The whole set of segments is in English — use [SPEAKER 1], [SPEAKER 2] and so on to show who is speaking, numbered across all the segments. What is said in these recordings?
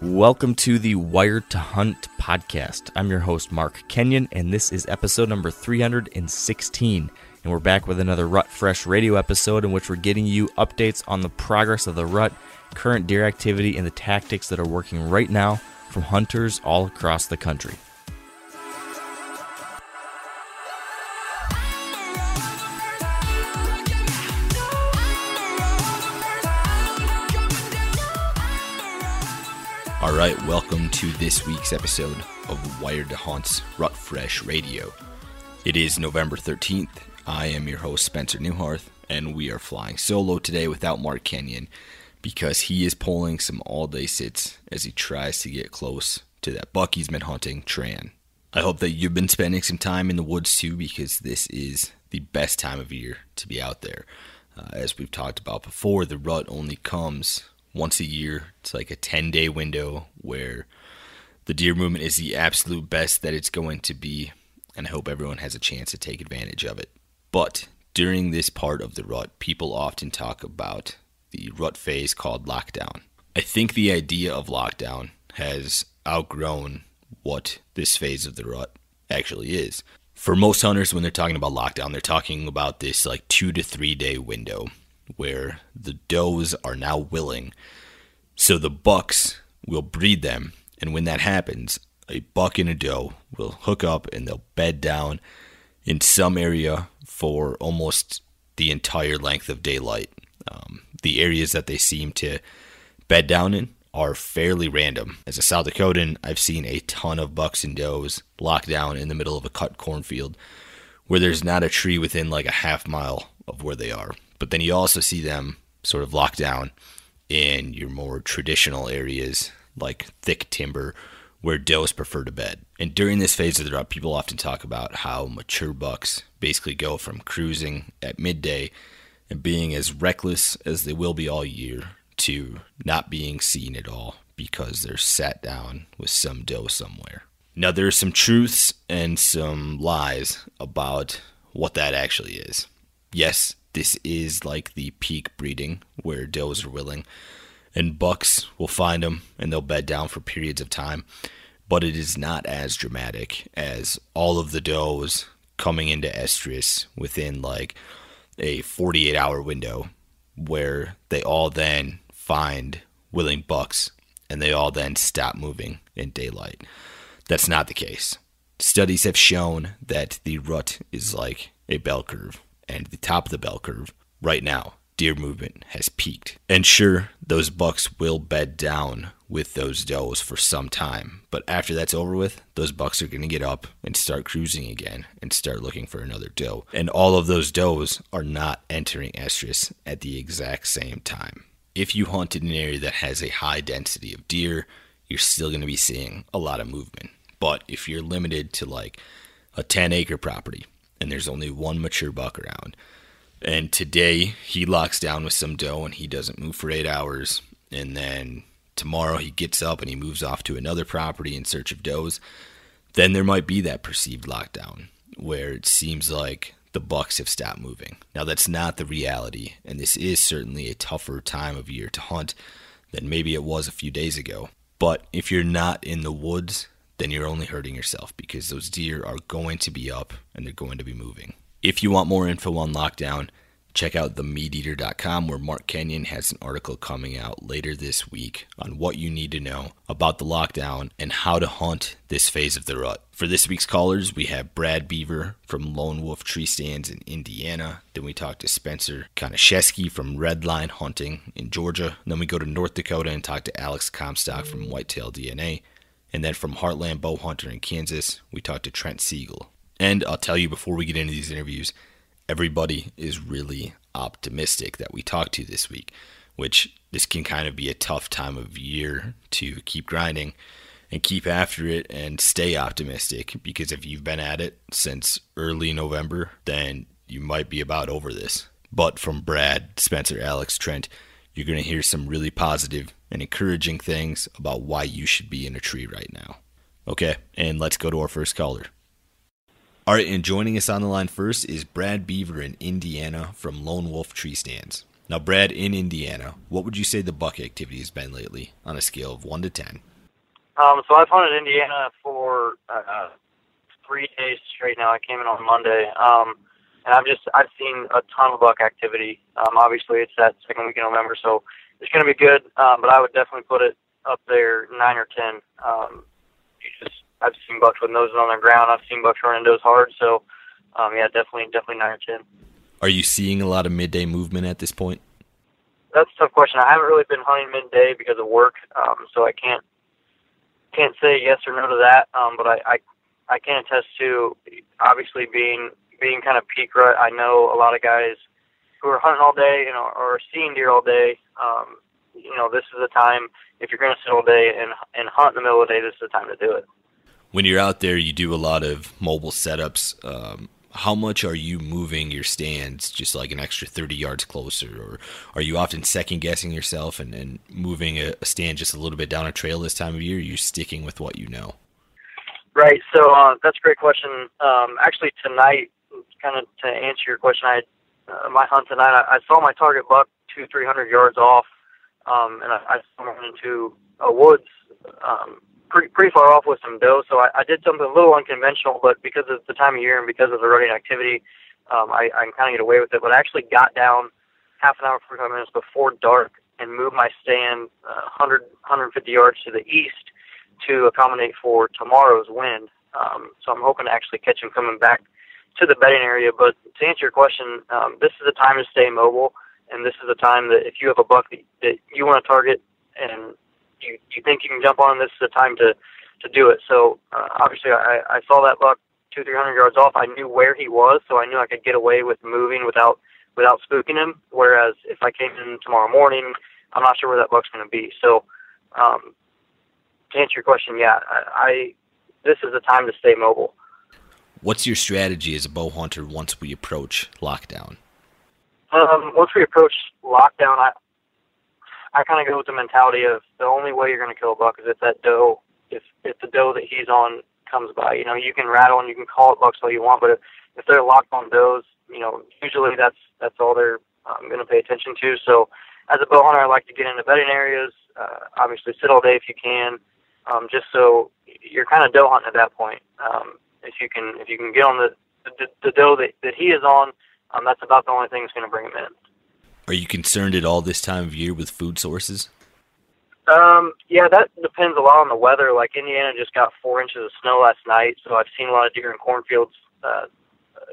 [SPEAKER 1] Welcome to the Wired to Hunt podcast. I'm your host, Mark Kenyon, and this is episode number 316. And we're back with another Rut Fresh radio episode in which we're getting you updates on the progress of the rut, current deer activity, and the tactics that are working right now from hunters all across the country. All right, welcome to this week's episode of Wired to Hunt's Rut Fresh Radio. It is November 13th. I am your host, Spencer Neuharth, and we are flying solo today without Mark Kenyon because he is pulling some all day sits as he tries to get close to that buck he's been hunting, Tran. I hope that you've been spending some time in the woods too because this is the best time of year to be out there. Uh, as we've talked about before, the rut only comes once a year. It's like a 10 day window where the deer movement is the absolute best that it's going to be. And I hope everyone has a chance to take advantage of it. But during this part of the rut, people often talk about the rut phase called lockdown. I think the idea of lockdown has outgrown what this phase of the rut actually is. For most hunters, when they're talking about lockdown, they're talking about this like two to three day window where the does are now willing. So the bucks will breed them. And when that happens, a buck and a doe will hook up and they'll bed down in some area for almost the entire length of daylight. Um, the areas that they seem to bed down in are fairly random. As a South Dakotan, I've seen a ton of bucks and does locked down in the middle of a cut cornfield where there's not a tree within like a half mile of where they are. But then you also see them sort of locked down in your more traditional areas like thick timber where does prefer to bed. And during this phase of the rut, people often talk about how mature bucks basically go from cruising at midday and being as reckless as they will be all year to not being seen at all because they're sat down with some doe somewhere. Now, there are some truths and some lies about what that actually is. Yes, this is like the peak breeding where does are willing. And bucks will find them and they'll bed down for periods of time. But it is not as dramatic as all of the does coming into estrus within like a 48 hour window where they all then find willing bucks and they all then stop moving in daylight. That's not the case. Studies have shown that the rut is like a bell curve and the top of the bell curve right now deer movement has peaked. And sure those bucks will bed down with those does for some time but after that's over with those bucks are going to get up and start cruising again and start looking for another doe. And all of those does are not entering estrus at the exact same time. If you hunt in an area that has a high density of deer you're still going to be seeing a lot of movement. But if you're limited to like a 10 acre property and there's only one mature buck around. And today he locks down with some doe and he doesn't move for eight hours. And then tomorrow he gets up and he moves off to another property in search of does. Then there might be that perceived lockdown. where it seems like the bucks have stopped moving. Now that's not the reality, and this is certainly a tougher time of year to hunt than maybe it was a few days ago. But if you're not in the woods, then you're only hurting yourself because those deer are going to be up and they're going to be moving. If you want more info on lockdown, check out themeateater.com where Mark Kenyon has an article coming out later this week on what you need to know about the lockdown and how to hunt this phase of the rut. For this week's callers, we have Brad Beaver from Lone Wolf Tree Stands in Indiana. Then we talk to Spencer Konashesky from Redline Hunting in Georgia. Then we go to North Dakota and talk to Alex Comstock from Whitetail DNA. And then from Heartland Bow Hunter in Kansas, we talked to Trent Siegel. And I'll tell you before we get into these interviews, everybody is really optimistic that we talked to this week, which this can kind of be a tough time of year to keep grinding and keep after it and stay optimistic because if you've been at it since early November, then you might be about over this. But from Brad, Spencer, Alex, Trent, you're going to hear some really positive and encouraging things about why you should be in a tree right now. Okay, and let's go to our first caller. All right, and joining us on the line first is Brad Beaver in Indiana from Lone Wolf Tree Stands. Now, Brad, in Indiana, what would you say the buck activity has been lately on a scale of 1 to 10?
[SPEAKER 2] Um, so I've hunted Indiana for uh, three days straight now. I came in on Monday, um, and I've just I've seen a ton of buck activity. Um, obviously, it's that second week in November, so it's going to be good. Um, but I would definitely put it up there, nine or ten. Um, you just I've seen bucks with noses on the ground. I've seen bucks running those hard. So, um, yeah, definitely, definitely nine or ten.
[SPEAKER 1] Are you seeing a lot of midday movement at this point?
[SPEAKER 2] That's a tough question. I haven't really been hunting midday because of work, um, so I can't can't say yes or no to that. Um, but I, I I can attest to obviously being being kind of peak rut. I know a lot of guys who are hunting all day, you know, or seeing deer all day. Um, you know, this is the time if you're going to sit all day and and hunt in the middle of the day. This is the time to do it
[SPEAKER 1] when you're out there, you do a lot of mobile setups. Um, how much are you moving your stands just like an extra 30 yards closer? Or are you often second guessing yourself and, and moving a, a, stand just a little bit down a trail this time of year? Or are you sticking with what you know?
[SPEAKER 2] Right. So uh, that's a great question. Um, actually, tonight, kind of to answer your question, I uh, my hunt tonight, I, I saw my target buck two, three hundred yards off, um, and I, I him into a woods um, pretty pretty far off with some doe. So I, I did something a little unconventional, but because of the time of year and because of the rutting activity, um, I, I can kind of get away with it. But I actually got down half an hour, 45 minutes before dark and moved my stand uh, 100 150 yards to the east to accommodate for tomorrow's wind. Um, so I'm hoping to actually catch him coming back to the bedding area. But to answer your question, um, this is a time to stay mobile, and this is a time that if you have a buck that, that you want to target and you you think you can jump on this is the time to to do it. So uh, obviously, I, I saw that buck two three hundred yards off. I knew where he was, so I knew I could get away with moving without without spooking him. Whereas if I came in tomorrow morning, I'm not sure where that buck's going to be. So um, to answer your question, yeah, I, I this is the time to stay mobile.
[SPEAKER 1] What's your strategy as a bow hunter once we approach lockdown?
[SPEAKER 2] Um, once we approach lockdown, I I kind of go with the mentality of the only way you're going to kill a buck is if that doe, if if the doe that he's on comes by. You know, you can rattle and you can call it bucks all you want, but if, if they're locked on does, you know, usually that's that's all they're um, going to pay attention to. So, as a bow hunter, I like to get into bedding areas. Uh, obviously, sit all day if you can, um, just so you're kind of doe hunting at that point. Um, if you can, if you can get on the the, the doe that, that he is on, um, that's about the only thing that's going to bring him in.
[SPEAKER 1] Are you concerned at all this time of year with food sources?
[SPEAKER 2] Um, yeah, that depends a lot on the weather. Like Indiana just got four inches of snow last night, so I've seen a lot of deer in cornfields uh,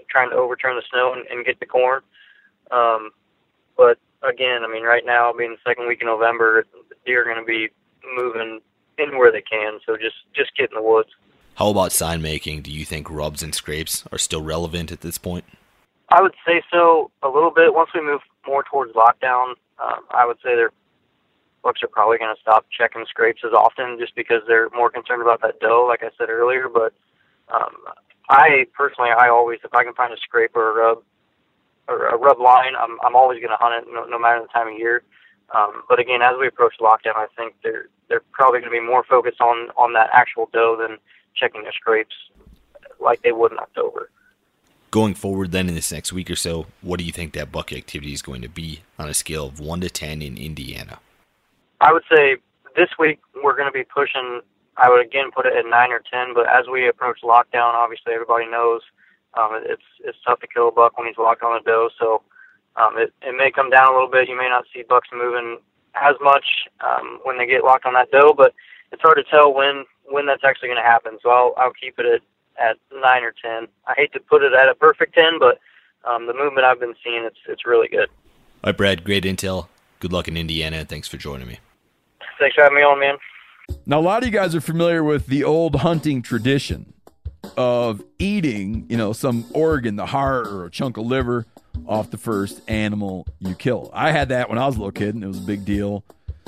[SPEAKER 2] trying to overturn the snow and, and get the corn. Um, but again, I mean, right now, being the second week in November, the deer are going to be moving anywhere they can. So just just get in the woods.
[SPEAKER 1] How about sign making? Do you think rubs and scrapes are still relevant at this point?
[SPEAKER 2] I would say so a little bit. Once we move more towards lockdown, um, I would say their books are probably going to stop checking scrapes as often, just because they're more concerned about that doe, like I said earlier. But um, I personally, I always, if I can find a scrape or a rub or a rub line, I'm I'm always going to hunt it, no, no matter the time of year. Um, but again, as we approach lockdown, I think they're they're probably going to be more focused on on that actual doe than checking their scrapes like they would in October.
[SPEAKER 1] Going forward, then in this next week or so, what do you think that buck activity is going to be on a scale of 1 to 10 in Indiana?
[SPEAKER 2] I would say this week we're going to be pushing. I would again put it at nine or ten, but as we approach lockdown, obviously everybody knows um, it's it's tough to kill a buck when he's locked on a doe. So um, it it may come down a little bit. You may not see bucks moving as much um, when they get locked on that doe, but it's hard to tell when when that's actually going to happen. So I'll I'll keep it at at nine or ten. I hate to put it at a perfect ten, but um, the movement I've been seeing it's it's really good.
[SPEAKER 1] All right, Brad. Great intel. Good luck in Indiana. Thanks for joining me.
[SPEAKER 2] Thanks for having me on, man.
[SPEAKER 3] Now, a lot of you guys are familiar with the old hunting tradition of eating, you know, some organ, the heart or a chunk of liver off the first animal you kill. I had that when I was a little kid, and it was a big deal.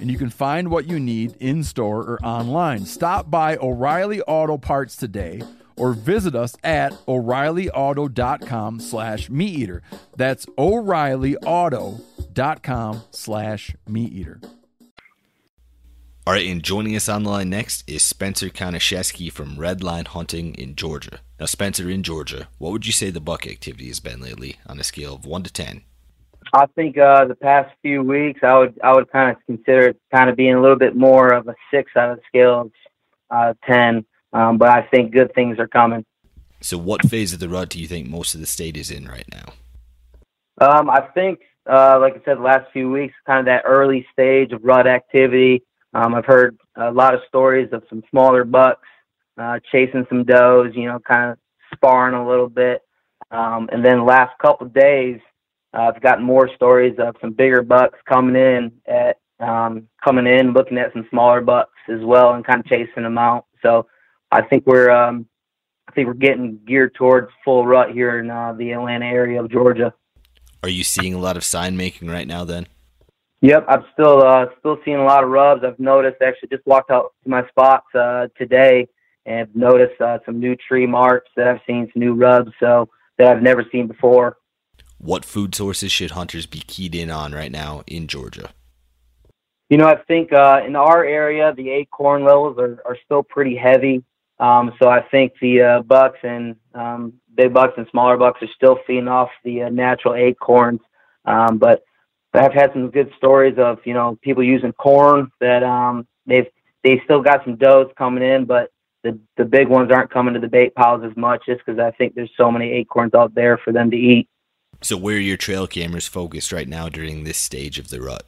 [SPEAKER 3] and you can find what you need in store or online. Stop by O'Reilly Auto Parts today or visit us at o'reillyauto.com slash meateater. That's o'reillyauto.com slash meateater.
[SPEAKER 1] All right, and joining us on the line next is Spencer Konashevsky from Redline Hunting in Georgia. Now, Spencer, in Georgia, what would you say the buck activity has been lately on a scale of 1 to 10?
[SPEAKER 4] I think uh, the past few weeks, I would I would kind of consider it kind of being a little bit more of a six out of the scale of uh, ten. Um, but I think good things are coming.
[SPEAKER 1] So, what phase of the rut do you think most of the state is in right now?
[SPEAKER 4] Um, I think, uh, like I said, the last few weeks, kind of that early stage of rut activity. Um, I've heard a lot of stories of some smaller bucks uh, chasing some does, you know, kind of sparring a little bit. Um, and then the last couple of days, I've gotten more stories of some bigger bucks coming in at um, coming in, looking at some smaller bucks as well, and kind of chasing them out. So I think we're um, I think we're getting geared towards full rut here in uh, the Atlanta area of Georgia.
[SPEAKER 1] Are you seeing a lot of sign making right now? Then.
[SPEAKER 4] Yep, I'm still uh, still seeing a lot of rubs. I've noticed actually just walked out to my spots uh, today and noticed uh, some new tree marks that I've seen, some new rubs so that I've never seen before.
[SPEAKER 1] What food sources should hunters be keyed in on right now in Georgia?
[SPEAKER 4] You know, I think uh, in our area, the acorn levels are, are still pretty heavy. Um, so I think the uh, bucks and um, big bucks and smaller bucks are still feeding off the uh, natural acorns. Um, but I've had some good stories of you know people using corn that um, they've they still got some does coming in, but the the big ones aren't coming to the bait piles as much just because I think there's so many acorns out there for them to eat.
[SPEAKER 1] So where are your trail cameras focused right now during this stage of the rut?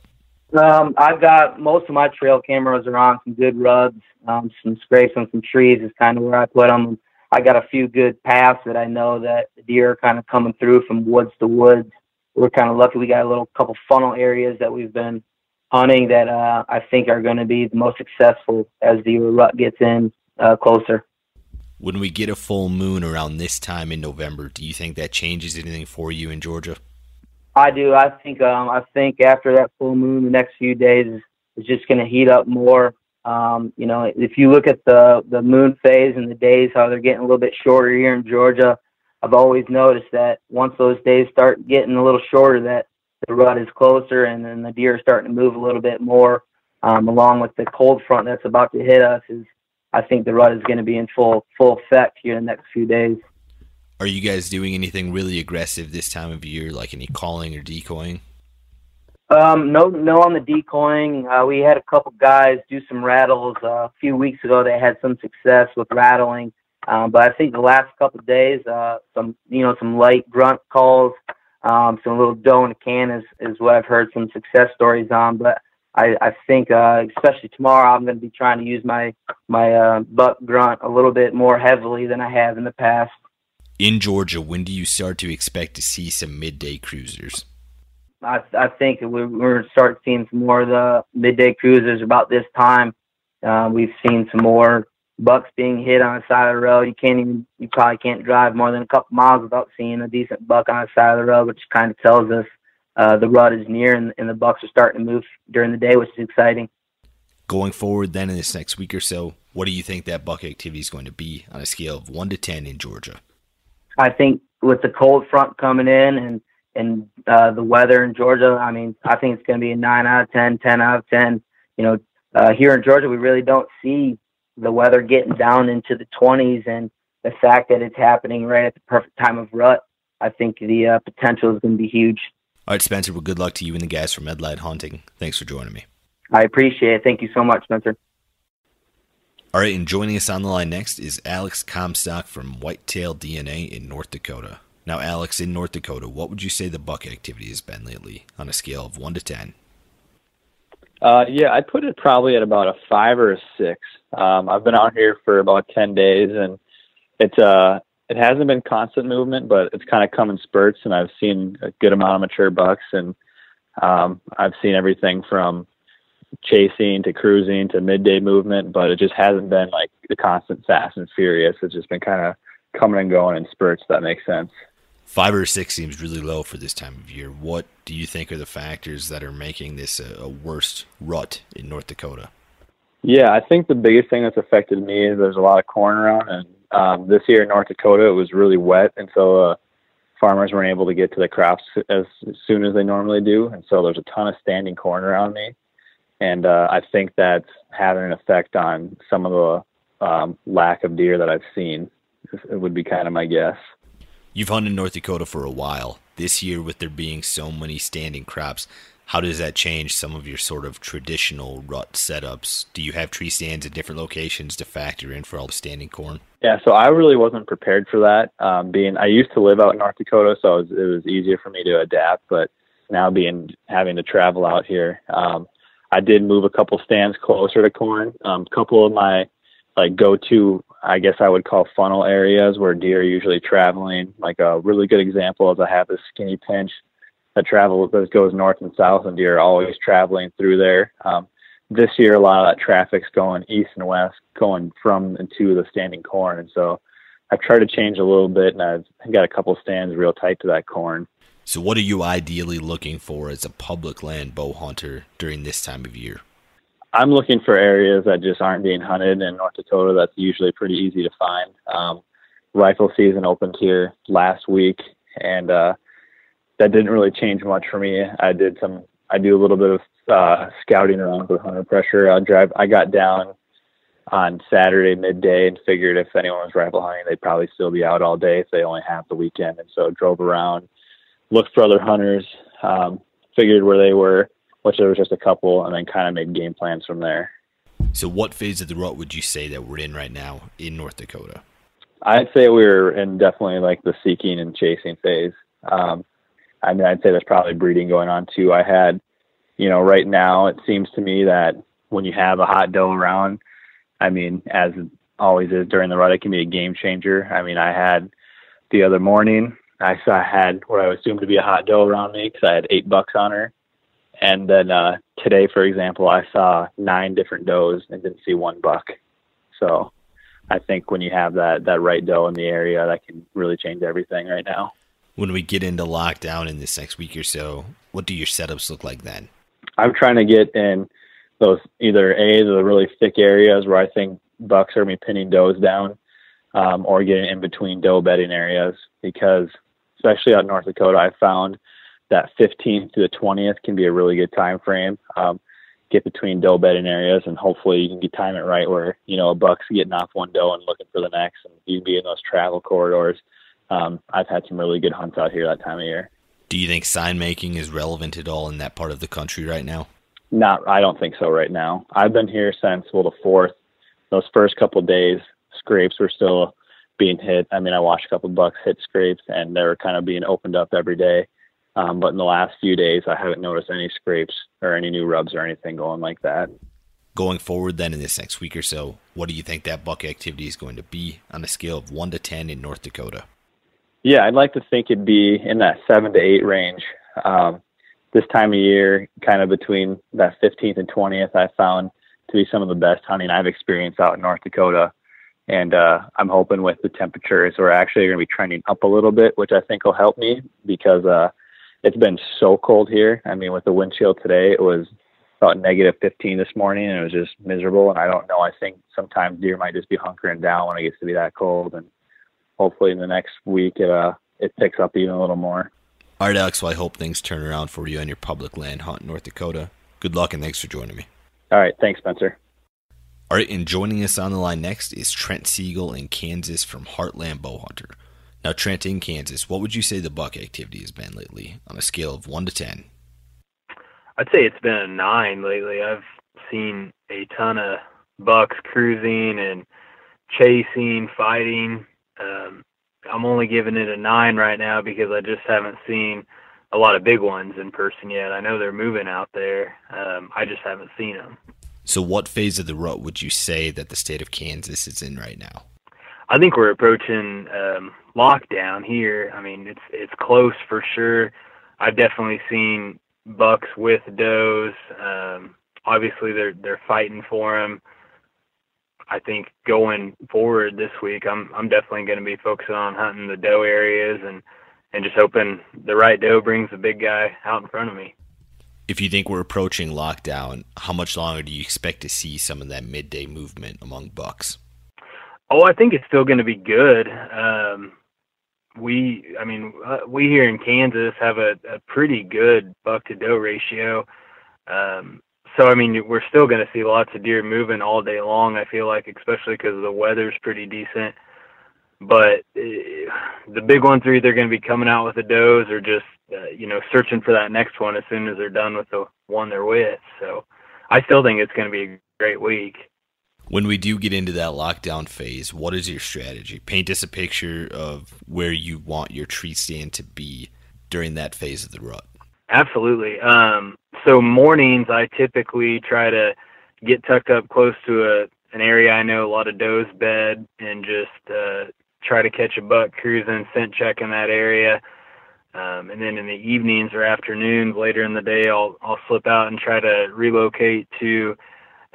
[SPEAKER 4] Um, I've got most of my trail cameras are on some good rubs, um, some scrapes on some trees is kind of where I put them. I got a few good paths that I know that the deer are kind of coming through from woods to woods. We're kind of lucky. We got a little couple funnel areas that we've been hunting that uh, I think are going to be the most successful as the rut gets in uh, closer.
[SPEAKER 1] When we get a full moon around this time in November, do you think that changes anything for you in Georgia?
[SPEAKER 4] I do. I think um, I think after that full moon, the next few days is, just going to heat up more. Um, you know, if you look at the the moon phase and the days, how they're getting a little bit shorter here in Georgia, I've always noticed that once those days start getting a little shorter, that the rut is closer, and then the deer are starting to move a little bit more. Um, along with the cold front that's about to hit us, is I think the rut is going to be in full full effect here in the next few days.
[SPEAKER 1] Are you guys doing anything really aggressive this time of year, like any calling or decoying?
[SPEAKER 4] Um, no, no, on the decoying. Uh, we had a couple guys do some rattles uh, a few weeks ago. They had some success with rattling, um, but I think the last couple of days, uh, some you know some light grunt calls, um, some little doe in a can is is what I've heard some success stories on. But I, I think uh, especially tomorrow, I'm going to be trying to use my my uh, buck grunt a little bit more heavily than I have in the past.
[SPEAKER 1] In Georgia, when do you start to expect to see some midday cruisers?
[SPEAKER 4] I, I think we're, we're going to start seeing some more of the midday cruisers about this time. Uh, we've seen some more bucks being hit on the side of the road. You can't even, you probably can't drive more than a couple miles without seeing a decent buck on the side of the road, which kind of tells us uh, the rut is near and, and the bucks are starting to move during the day, which is exciting.
[SPEAKER 1] Going forward, then in this next week or so, what do you think that buck activity is going to be on a scale of one to ten in Georgia?
[SPEAKER 4] I think with the cold front coming in and and uh, the weather in Georgia, I mean, I think it's going to be a nine out of 10, 10 out of ten. You know, uh, here in Georgia, we really don't see the weather getting down into the 20s, and the fact that it's happening right at the perfect time of rut, I think the uh, potential is going to be huge.
[SPEAKER 1] All right, Spencer. Well, good luck to you and the guys from Redline Hunting. Thanks for joining me.
[SPEAKER 4] I appreciate it. Thank you so much, Spencer.
[SPEAKER 1] All right, and joining us on the line next is Alex Comstock from Whitetail DNA in North Dakota. Now, Alex, in North Dakota, what would you say the buck activity has been lately on a scale of 1 to 10?
[SPEAKER 5] Uh, yeah, I'd put it probably at about a 5 or a 6. Um, I've been out here for about 10 days, and it's uh, it hasn't been constant movement, but it's kind of come in spurts, and I've seen a good amount of mature bucks, and um, I've seen everything from chasing to cruising to midday movement, but it just hasn't been like the constant fast and furious. It's just been kind of coming and going in spurts. That makes sense.
[SPEAKER 1] Five or six seems really low for this time of year. What do you think are the factors that are making this a, a worst rut in North Dakota?
[SPEAKER 5] Yeah, I think the biggest thing that's affected me is there's a lot of corn around, and um, this year in North Dakota it was really wet, and so uh, farmers weren't able to get to the crops as, soon as they normally do, and so there's a ton of standing corn around me and uh, I think that's having an effect on some of the um, lack of deer that I've seen. It would be kind of my guess.
[SPEAKER 1] You've hunted North Dakota for a while. This year, with there being so many standing crops, how does that change some of your sort of traditional rut setups? Do you have tree stands at different locations to factor in for all the standing corn?
[SPEAKER 5] Yeah, so I really wasn't prepared for that. Um, being I used to live out in North Dakota, so it was, it was easier for me to adapt. But now being having to travel out here, um, I did move a couple stands closer to corn. A um, couple of my like go-to, I guess I would call funnel areas where deer are usually traveling. Like a really good example is I have this skinny pinch that travels that goes north and south, and deer are always traveling through there. Um, this year, a lot of that traffic's going east and west, going from and to the standing corn, and so I've tried to change a little bit, and I've got a couple stands real tight to that corn.
[SPEAKER 1] So, what are you ideally looking for as a public land bow hunter during this time of year?
[SPEAKER 5] I'm looking for areas that just aren't being hunted in North Dakota. That's usually pretty easy to find. Um, rifle season opened here last week, and uh, that didn't really change much for me. I did some, I do a little bit of uh, scouting around with hunter pressure. I drive, I got down on Saturday midday and figured if anyone was rifle hunting, they'd probably still be out all day if they only have the weekend, and so drove around looked for other hunters, um, figured where they were, which there was just a couple, and then kind of made game plans from there.
[SPEAKER 1] So, what phase of the rut would you say that we're in right now in North Dakota?
[SPEAKER 5] I'd say we're in definitely like the seeking and chasing phase. Um, I mean, I'd say there's probably breeding going on too. I had, you know, right now it seems to me that when you have a hot doe around, I mean, as always is during the rut, it can be a game changer. I mean, I had the other morning, I saw I had what I assumed to be a hot doe around me because I had eight bucks on her. And then uh, today, for example, I saw nine different does and didn't see one buck. So I think when you have that that right doe in the area, that can really change everything right now.
[SPEAKER 1] When we get into lockdown in this next week or so, what do your setups look like then?
[SPEAKER 5] I'm trying to get in those either a the really thick areas where I think bucks are going to be pinning does down, um, or getting in between doe bedding areas because especially out in North Dakota, I found that 15th to the 20th can be a really good time frame. Um, get between doe bedding areas, and hopefully you can get time it right where you know a buck's getting off one doe and looking for the next, and you can be in those travel corridors. Um, I've had some really good hunts out here that time of year.
[SPEAKER 1] Do you think sign making is relevant at all in that part of the country right now?
[SPEAKER 5] Not, I don't think so right now. I've been here since well the fourth. Those first couple days, scrapes were still being hit. I mean, I watched a couple bucks hit scrapes, and they were kind of being opened up every day. Um, but in the last few days, I haven't noticed any scrapes or any new rubs or anything going like that.
[SPEAKER 1] Going forward, then in this next week or so, what do you think that buck activity is going to be on a scale of one to ten in North Dakota?
[SPEAKER 5] Yeah, I'd like to think it'd be in that seven to eight range. Um, this time of year, kind of between that 15th and 20th, I found to be some of the best hunting I've experienced out in North Dakota. And uh, I'm hoping with the temperatures, we're actually going to be trending up a little bit, which I think will help me because uh, it's been so cold here. I mean, with the wind chill today, it was about negative 15 this morning, and it was just miserable. And I don't know. I think sometimes deer might just be hunkering down when it gets to be that cold. And hopefully, in the next week, it uh, it picks up even a little more.
[SPEAKER 1] All right, Alex. Well, I hope things turn around for you on your public land hunt in North Dakota. Good luck, and thanks for joining me.
[SPEAKER 5] All right, thanks, Spencer.
[SPEAKER 1] All right, and joining us on the line next is Trent Siegel in Kansas from Heartland Bowhunter. Now, Trent in Kansas, what would you say the buck activity has been lately on a scale of 1 to 10?
[SPEAKER 6] I'd say it's been a 9 lately. I've seen a ton of bucks cruising and chasing, fighting. Um, I'm only giving it a 9 right now because I just haven't seen a lot of big ones in person yet. I know they're moving out there. Um, I just haven't seen them.
[SPEAKER 1] So, what phase of the rut would you say that the state of Kansas is in right now?
[SPEAKER 6] I think we're approaching um, lockdown here. I mean, it's it's close for sure. I've definitely seen bucks with does. Um, obviously, they're they're fighting for them. I think going forward this week, I'm I'm definitely going to be focusing on hunting the doe areas and and just hoping the right doe brings the big guy out in front of me.
[SPEAKER 1] If you think we're approaching lockdown, how much longer do you expect to see some of that midday movement among bucks?
[SPEAKER 6] Oh, I think it's still going to be good. Um, we, I mean, uh, we here in Kansas have a, a pretty good buck to doe ratio. Um, so, I mean, we're still going to see lots of deer moving all day long. I feel like, especially because the weather's pretty decent. But uh, the big ones are either going to be coming out with the does or just, uh, you know, searching for that next one as soon as they're done with the one they're with. So, I still think it's going to be a great week
[SPEAKER 1] when we do get into that lockdown phase, what is your strategy? Paint us a picture of where you want your tree stand to be during that phase of the rut.
[SPEAKER 6] Absolutely. Um, so mornings, I typically try to get tucked up close to a an area I know a lot of does bed and just uh, try to catch a buck cruising, scent checking that area. Um, and then in the evenings or afternoons, later in the day, I'll I'll slip out and try to relocate to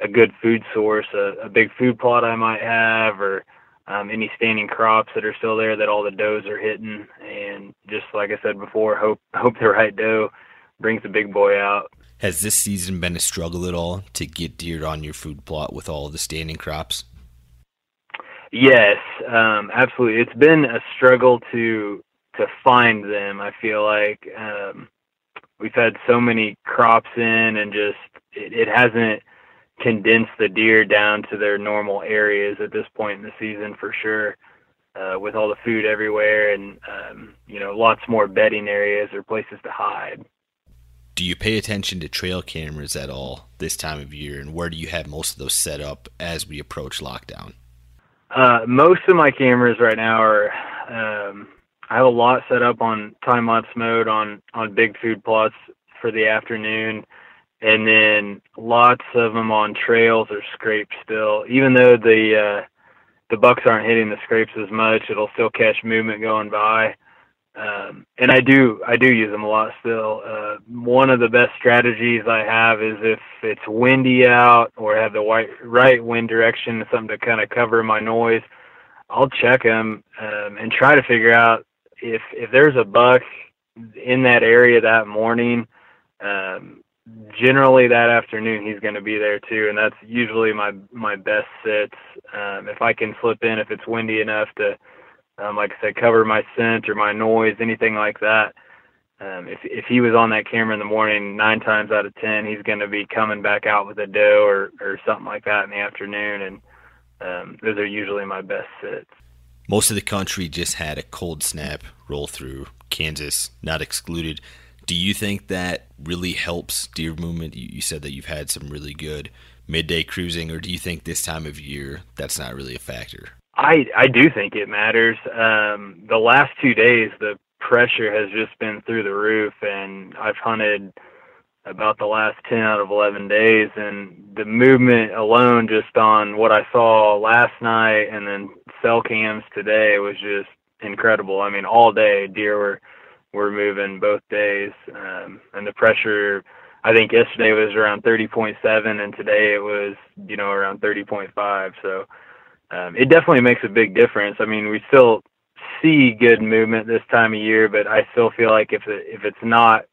[SPEAKER 6] a good food source, a, a big food plot I might have, or um, any standing crops that are still there that all the does are hitting. And just like I said before, hope hope the right doe brings the big boy out.
[SPEAKER 1] Has this season been a struggle at all to get deer on your food plot with all the standing crops?
[SPEAKER 6] Yes, um, absolutely. It's been a struggle to to find them. I feel like um, we've had so many crops in, and just it, it hasn't condensed the deer down to their normal areas at this point in the season for sure. Uh, with all the food everywhere and um, you know lots more bedding areas or places to hide.
[SPEAKER 1] Do you pay attention to trail cameras at all this time of year, and where do you have most of those set up as we approach lockdown?
[SPEAKER 6] Uh, most of my cameras right now are. Um, I have a lot set up on time lapse mode on on big food plots for the afternoon and then lots of them on trails or scrapes still. Even though the uh, the bucks aren't hitting the scrapes as much, it'll still catch movement going by. Um, and I do I do use them a lot still. Uh, one of the best strategies I have is if it's windy out or have the white, right wind direction, something to kind of cover my noise. I'll check them um, and try to figure out if if there's a buck in that area that morning. Um, generally that afternoon he's going to be there too, and that's usually my my best sits. Um, if I can slip in, if it's windy enough to um, like I said, cover my scent or my noise, anything like that. Um, if if he was on that camera in the morning, nine times out of ten, he's going to be coming back out with a doe or or something like that in the afternoon, and um, those are usually my best sits.
[SPEAKER 1] Most of the country just had a cold snap roll through Kansas, not excluded. Do you think that really helps deer movement? You, you said that you've had some really good midday cruising, or do you think this time of year that's not really a factor?
[SPEAKER 6] I I do think it matters. Um, the last two days, the pressure has just been through the roof, and I've hunted about the last 10 out of 11 days and the movement alone just on what I saw last night and then cell cams today was just incredible. I mean, all day deer were were moving both days, um, and the pressure. I think yesterday was around 30.7, and today it was you know around 30.5. So um, it definitely makes a big difference. I mean, we still see good movement this time of year, but I still feel like if it, if it's not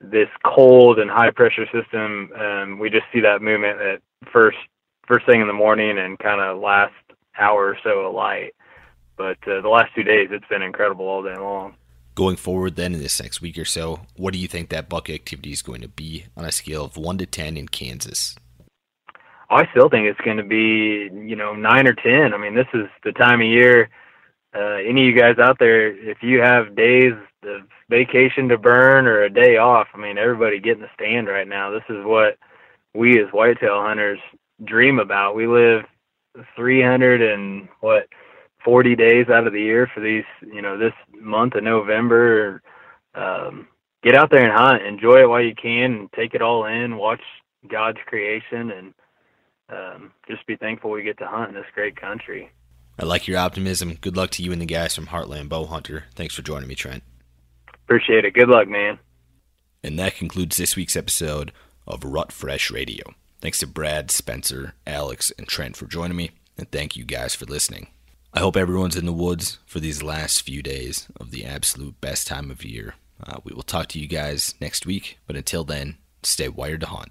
[SPEAKER 6] this cold and high pressure system, um, we just see that movement at first first thing in the morning and kind of last hour or so of light. But uh, the last two days, it's been incredible all day long.
[SPEAKER 1] Going forward, then in this next week or so, what do you think that buck activity is going to be on a scale of one to ten in Kansas?
[SPEAKER 6] I still think it's going to be, you know, nine or ten. I mean, this is the time of year. Uh, any of you guys out there, if you have days of vacation to burn or a day off, I mean, everybody get in the stand right now. This is what we as whitetail hunters dream about. We live 300 and what 40 days out of the year for these, you know, this month of November. Um, get out there and hunt, enjoy it while you can, and take it all in. Watch God's creation and um, just be thankful we get to hunt in this great country.
[SPEAKER 1] I like your optimism. Good luck to you and the guys from Heartland Bow Hunter. Thanks for joining me, Trent.
[SPEAKER 6] Appreciate it. Good luck, man.
[SPEAKER 1] And that concludes this week's episode of Rut Fresh Radio. Thanks to Brad, Spencer, Alex, and Trent for joining me, and thank you guys for listening. I hope everyone's in the woods for these last few days of the absolute best time of year. Uh, we will talk to you guys next week, but until then, stay wired to hunt.